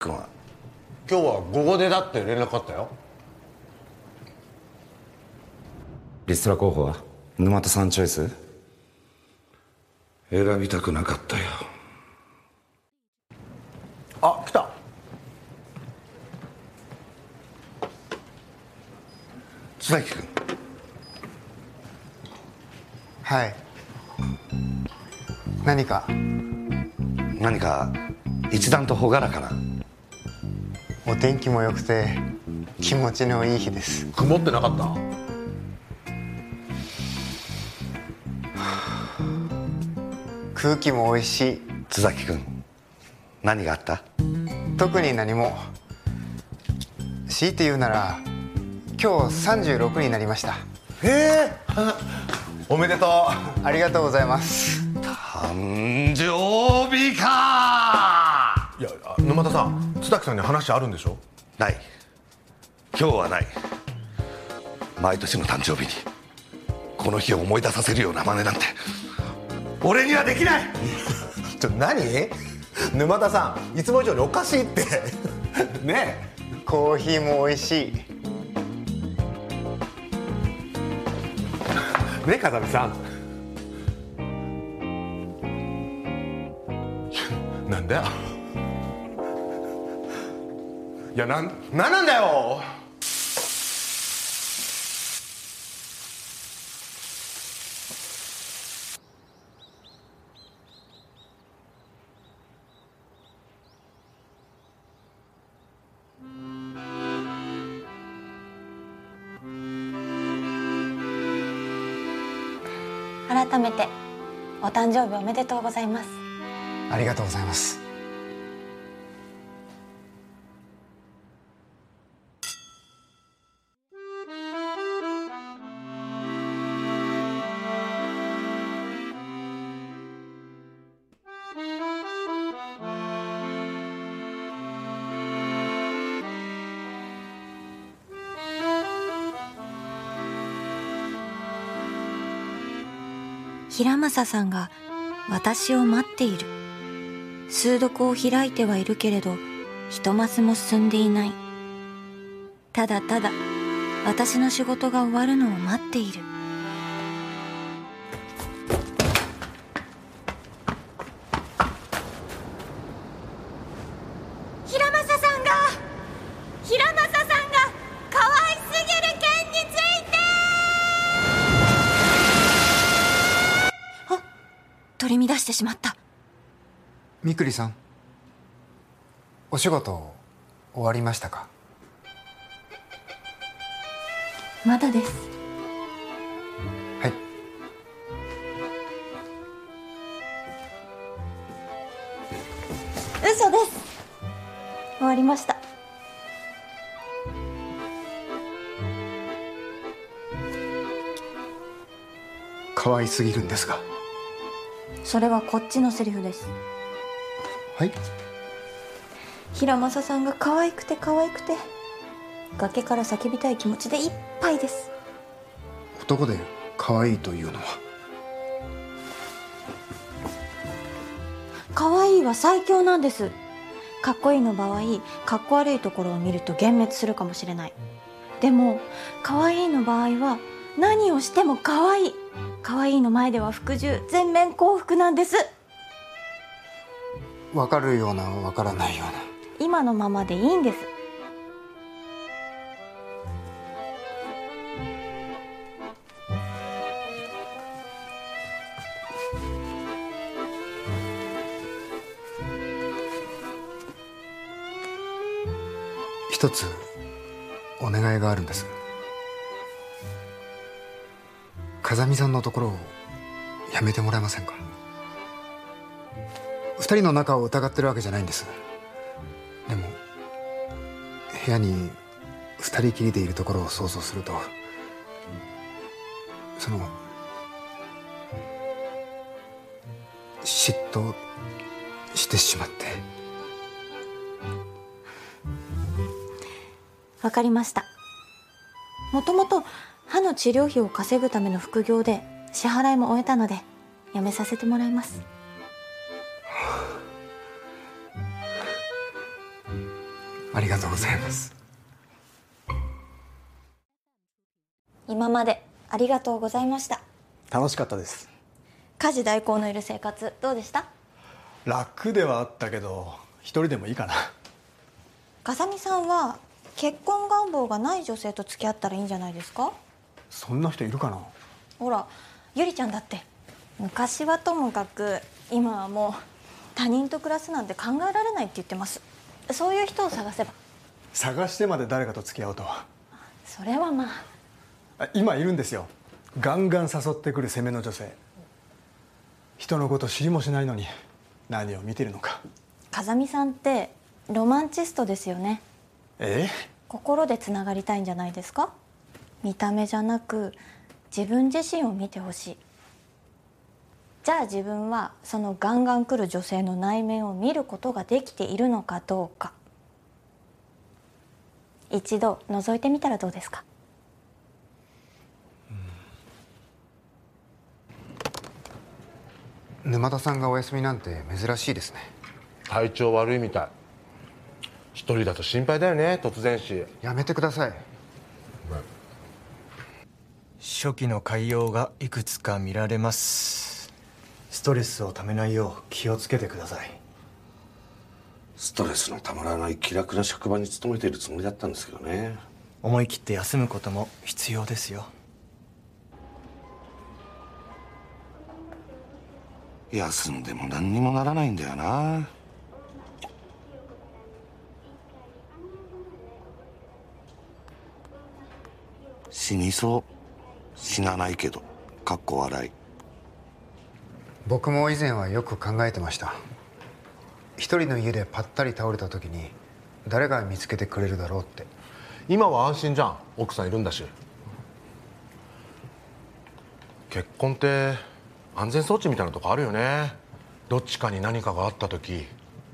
君は。今日は午後出だって連絡あったよ。リストラ候補は？沼田さんチョイス？選びたくなかったよ。あ来た。津崎君。はい。何か？何か一段と朗らかなお天気も良くて気持ちのいい日です。曇ってなかった？空気も美味しい。津崎君何があった？特に何も。強いて言うなら今日36になりました。へえ。おめでとありがとうございます。誕生日かういやあ沼田さん津崎さんに話あるんでしょ？ない。今日はない。毎年の誕生日にこの日を思い出させるような真似なんて俺にはできない！ちょ何？沼田さんいつも以上におかしいって。ねコーヒーも美味しい。えね風見さん。なんだよいやなんなんなんだよ！改めてお誕生日おめでとうございます。ありがとうございます平正さんが私を待っている。数読を開いてはいるけれど一マスも進んでいない。ただただ私の仕事が終わるのを待っている。取り乱してしまった。みくりさんお仕事終わりましたか？まだです。はい。嘘です。終わりました。可愛すぎるんですがそれはこっちのセリフです。はい。平正さんが可愛くて可愛くて崖から叫びたい気持ちでいっぱいです。男で可愛いというのは？可愛いは最強なんです。かっこいいの場合かっこ悪いところを見ると幻滅するかもしれない。でも可愛いの場合は何をしても可愛い可愛いの前では服従全面幸福なんです。分かるような分からないような。今のままでいいんです。一つお願いがあるんです風見さんのところをやめてもらえませんか？二人の仲を疑ってるわけじゃないんです。でも部屋に二人きりでいるところを想像するとその嫉妬してしまって。わかりました。もともと歯の治療費を稼ぐための副業で支払いも終えたので辞めさせてもらいます。ありがとうございます。今までありがとうございました。楽しかったです。家事代行のいる生活どうでした？楽ではあったけど一人でもいいかな。風見さんは結婚願望がない女性と付き合ったらいいんじゃないですか？そんな人いるかな？ほらゆりちゃんだって。昔はともかく今はもう他人と暮らすなんて考えられないって言ってます。そういう人を探せば。探してまで誰かと付き合おうとは？それはまあ。あ今いるんですよ。ガンガン誘ってくる攻めの女性。人のこと知りもしないのに何を見てるのか。風見さんってロマンチストですよね。え？心でつながりたいんじゃないですか？見た目じゃなく自分自身を見てほしい。じゃあ自分はそのガンガン来る女性の内面を見ることができているのかどうか。一度覗いてみたらどうですか？沼田さんがお休みなんて珍しいですね。体調悪いみたい。一人だと心配だよね突然死やめてください初期の潰瘍がいくつか見られます。ストレスをためないよう気をつけてください。ストレスのたまらない気楽な職場に勤めているつもりだったんですけどね。思い切って休むことも必要ですよ。休んでも何にもならないんだよな。死にそう死なないけどかっこ笑い。僕も以前はよく考えてました。一人の家でパッタリ倒れた時に誰が見つけてくれるだろうって。今は安心じゃん。奥さんいるんだし。結婚って安全装置みたいなとこあるよね。どっちかに何かがあった時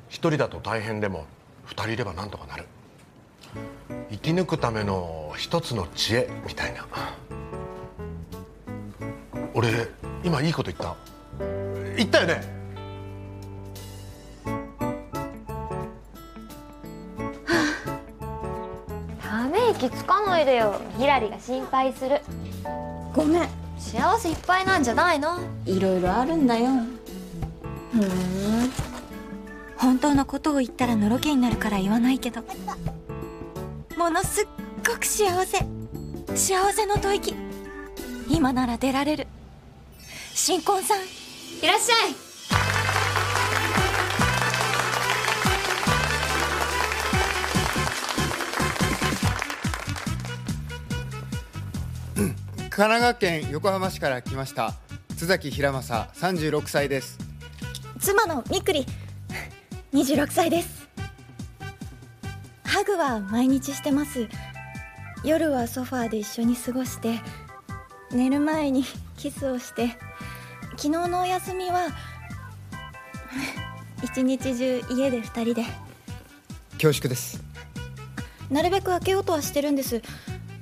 一人だと大変でも二人いればなんとかなる。生き抜くための一つの知恵みたいな俺今いいこと言った。言ったよね？ため息つかないでよ。ひらりが心配する。ごめん。幸せいっぱいなんじゃないの？いろいろあるんだよ。ふん。本当のことを言ったらのろけになるから言わないけど。ものすっごく幸せ。幸せの吐息。今なら出られる新婚さん。いらっしゃい。神奈川県横浜市から来ました津崎平正36歳です。妻のみくり26歳です。ハグは毎日してます。夜はソファーで一緒に過ごして寝る前にキスをして昨日のお休みは 一日中家で2人で。恐縮です。なるべく開けようとはしてるんです。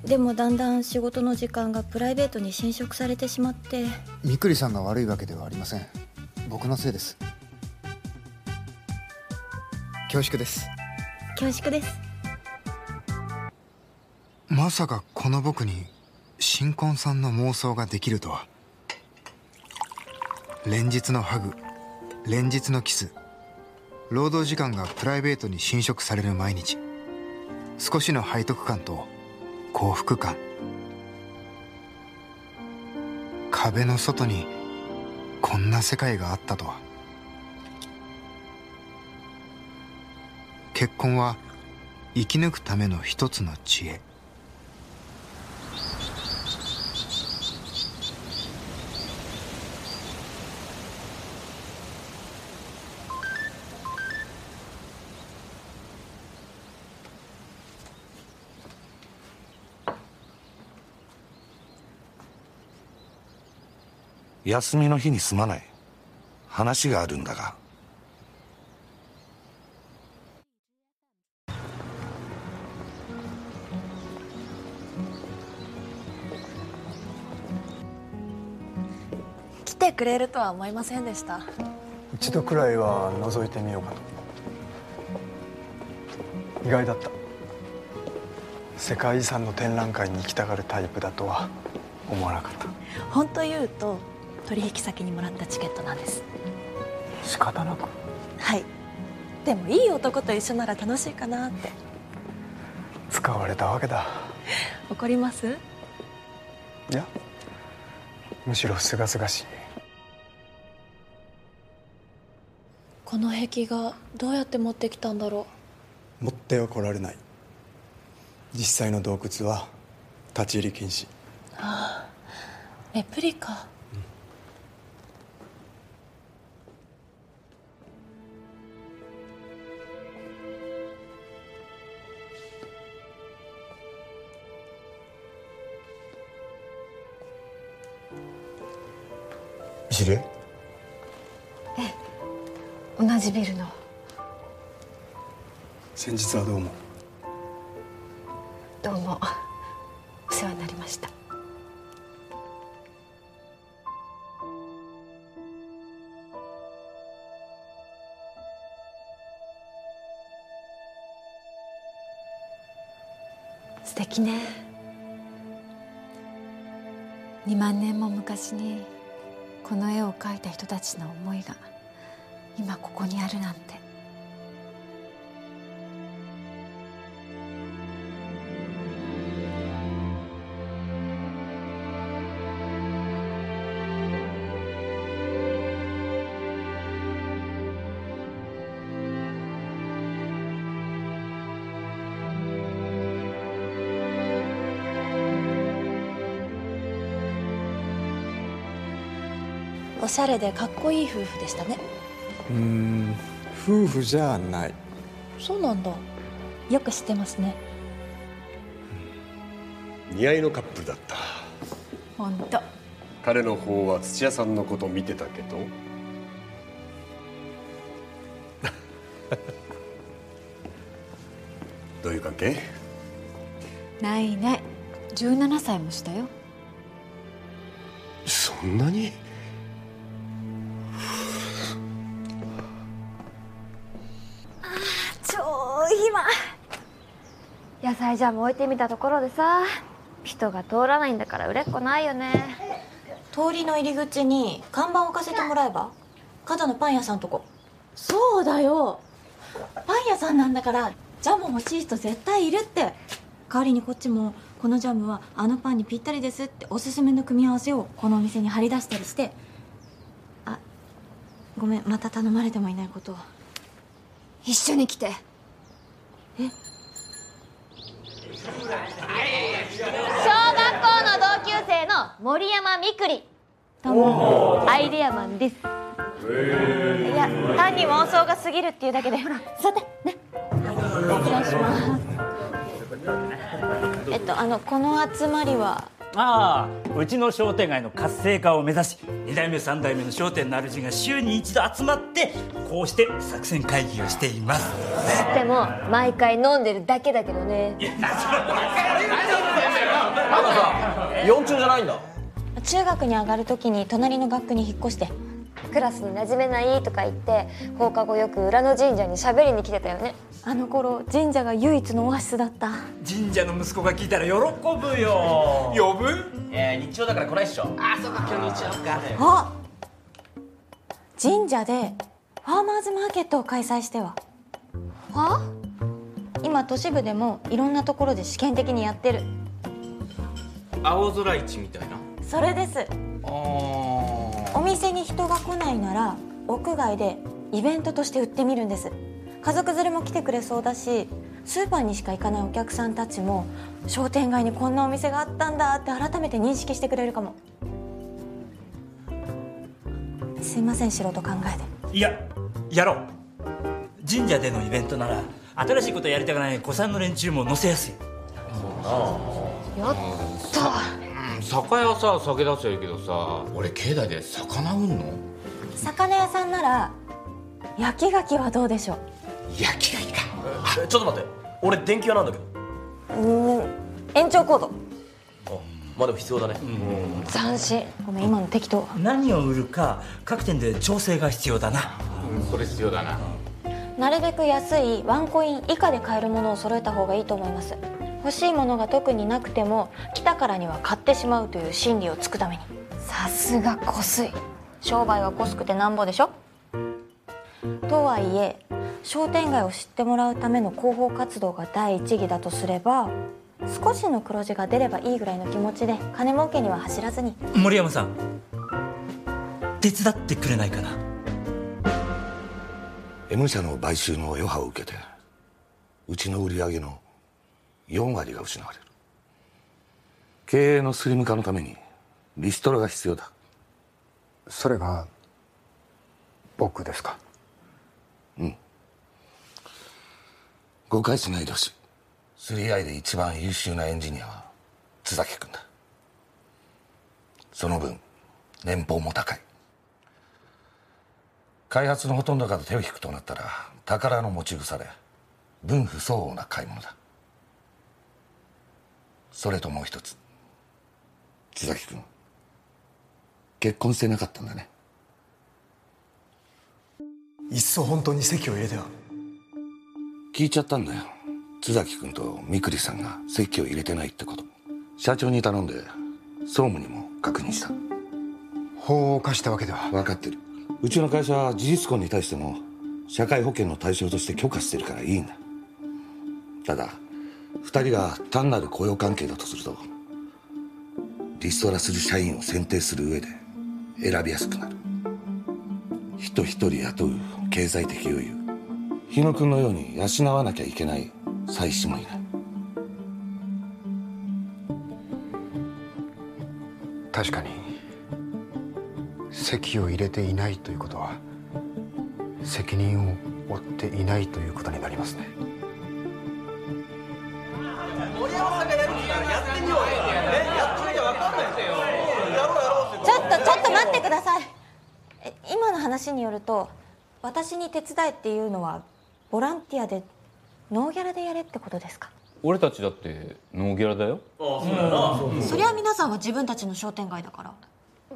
でもだんだん仕事の時間がプライベートに侵食されてしまって。みくりさんが悪いわけではありません。僕のせいです。恐縮です。恐縮です。まさかこの僕に新婚さんの妄想ができるとは連日のハグ連日のキス。労働時間がプライベートに侵食される毎日。少しの背徳感と幸福感。壁の外にこんな世界があったとは。結婚は生き抜くための一つの知恵。休みの日にすまない。話があるんだが。来てくれるとは思いませんでした。一度くらいは覗いてみようかと。意外だった。世界遺産の展覧会に行きたがるタイプだとは思わなかった。本当言うと取引先にもらったチケットなんです。仕方なく。はい。でもいい男と一緒なら楽しいかなって。使われたわけだ。怒ります？いやむしろすがすがしい。この壁画どうやって持ってきたんだろ持っては来られない。実際の洞窟は立ち入り禁止。うああレプリカじビルの。先日はどうも。どうも。お世話になりました。素敵ね。2万年も昔にこの絵を描いた人たちの思いが今ここにあるなんて。おしゃれでかっこいい夫婦でしたね。うーん。夫婦じゃない。そうなんだ。よく知ってますね。似合いのカップルだった。本当。彼の方は土屋さんのこと見てたけど。どういう関係？ないない。17歳もしたよ。そんなに？暇野菜ジャム置いてみたところでさ人が通らないんだから売れっ子ないよね。通りの入り口に看板置かせてもらえば？角のパン屋さんとこ。そうだよ。パン屋さんなんだからジャム欲しい人絶対いるって。代わりにこっちもこのジャムはあのパンにぴったりですっておすすめの組み合わせをこのお店に貼り出したりして。あごめんまた頼まれてもいないことを。一緒に来て。え？小学校の同級生の森山みくり。とアイデアマンです。いや単に妄想が過ぎるっていうだけで。ほら座って。ね。失礼します。えっとあのこの集まりはああうちの商店街の活性化を目指し2代目3代目の商店の主が週に一度集まってこうして作戦会議をしています。でも毎回飲んでるだけだけどね。四中じゃないんだ。中学に上がる時に隣の学区に引っ越してクラスに馴染めないとか言って放課後よく裏の神社に喋りに来てたよね。あの頃神社が唯一のオアシスだった。神社の息子が聞いたら喜ぶよ。呼ぶ？えー、日曜だから来ないっしょ。あそうか今日日曜か。あ神社でファーマーズマーケットを開催しては。は？今都市部でもいろんなところで試験的にやってる。青空市みたいな。それです。あお店に人が来ないなら屋外でイベントとして売ってみるんです。家族連れも来てくれそうだしスーパーにしか行かないお客さんたちも商店街にこんなお店があったんだって改めて認識してくれるかも。すいません素人考えて。いややろう。神社でのイベントなら新しいことやりたくない子さんの連中も乗せやすい。やった酒屋さ酒出せばいいけどさ。俺境内で魚売んの？魚屋さんなら焼き牡蠣はどうでしょう？焼きがいいかちょっと待って。俺電気屋なんだけど。うん。延長コード。まあでも必要だね。斬新。ごめん今の適当。何を売るか各店で調整が必要だな。それ必要だな。なるべく安いワンコイン以下で買えるものを揃えた方がいいと思います欲しいものが特になくても来たからには買ってしまうという心理をつくために。さすがこすい。商売はこすくてなんぼでしょ？とはいえ商店街を知ってもらうための広報活動が第一義だとすれば少しの黒字が出ればいいぐらいの気持ちで金儲けには走らずに。森山さん手伝ってくれないかな？M 社の買収の余波を受けてうちの売り上げの4割が失われる。経営のスリム化のためにリストラが必要だ。それが僕ですか？うん。誤解しないでほしい。3i で一番優秀なエンジニアは津崎君だ。その分年俸も高い。開発のほとんどから手を引くとなったら宝の持ち腐れ分不相応な買い物だそれともう一つ。津崎君。結婚してなかったんだね。いっそ本当に籍を入れては。聞いちゃったんだよ。津崎君と三栗さんが籍を入れてないってこと。社長に頼んで総務にも確認した。法を犯したわけでは。分かってる。うちの会社は事実婚に対しても社会保険の対象として許可してるからいいんだ。ただ二人が単なる雇用関係だとするとリストラする社員を選定する上で選びやすくなる。人一人雇う経済的余裕。日野君のように養わなきゃいけない妻子もいない。確かに籍を入れていないということは責任を負っていないということになりますね。待ってください。え今の話によると私に手伝えっていうのはボランティアでノーギャラでやれってことですか？俺たちだってノーギャラだよ。そりゃ皆さんは自分たちの商店街だから。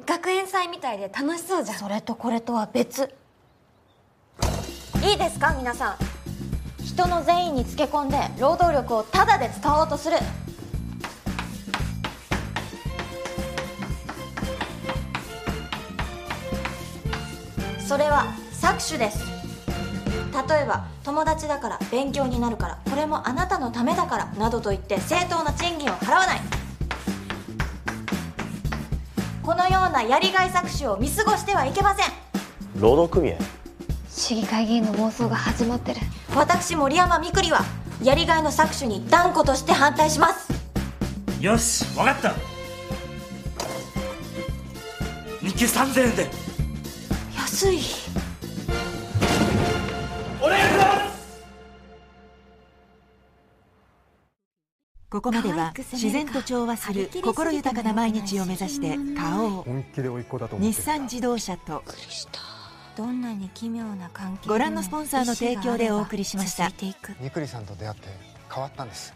学園祭みたいで楽しそうじゃん。それとこれとは別。いいですか皆さん。人の善意につけ込んで労働力をタダで使おうとするそれは搾取です。例えば友達だから勉強になるからこれもあなたのためだからなどと言って正当な賃金を払わない。このようなやりがい搾取を見過ごしてはいけません。労働組合。市議会議員の妄想が始まってる。私森山みくりはやりがいの搾取に断固として反対します。よし分かった。日給3000円で安い。お願いします。ここまでは自然と調和する心豊かな毎日を目指して花王本気で甥っ子だと思って日産自動車と。どんなに奇妙な関係ご覧のスポンサーの提供でお送りしました。みく。りさんと出会って変わったんです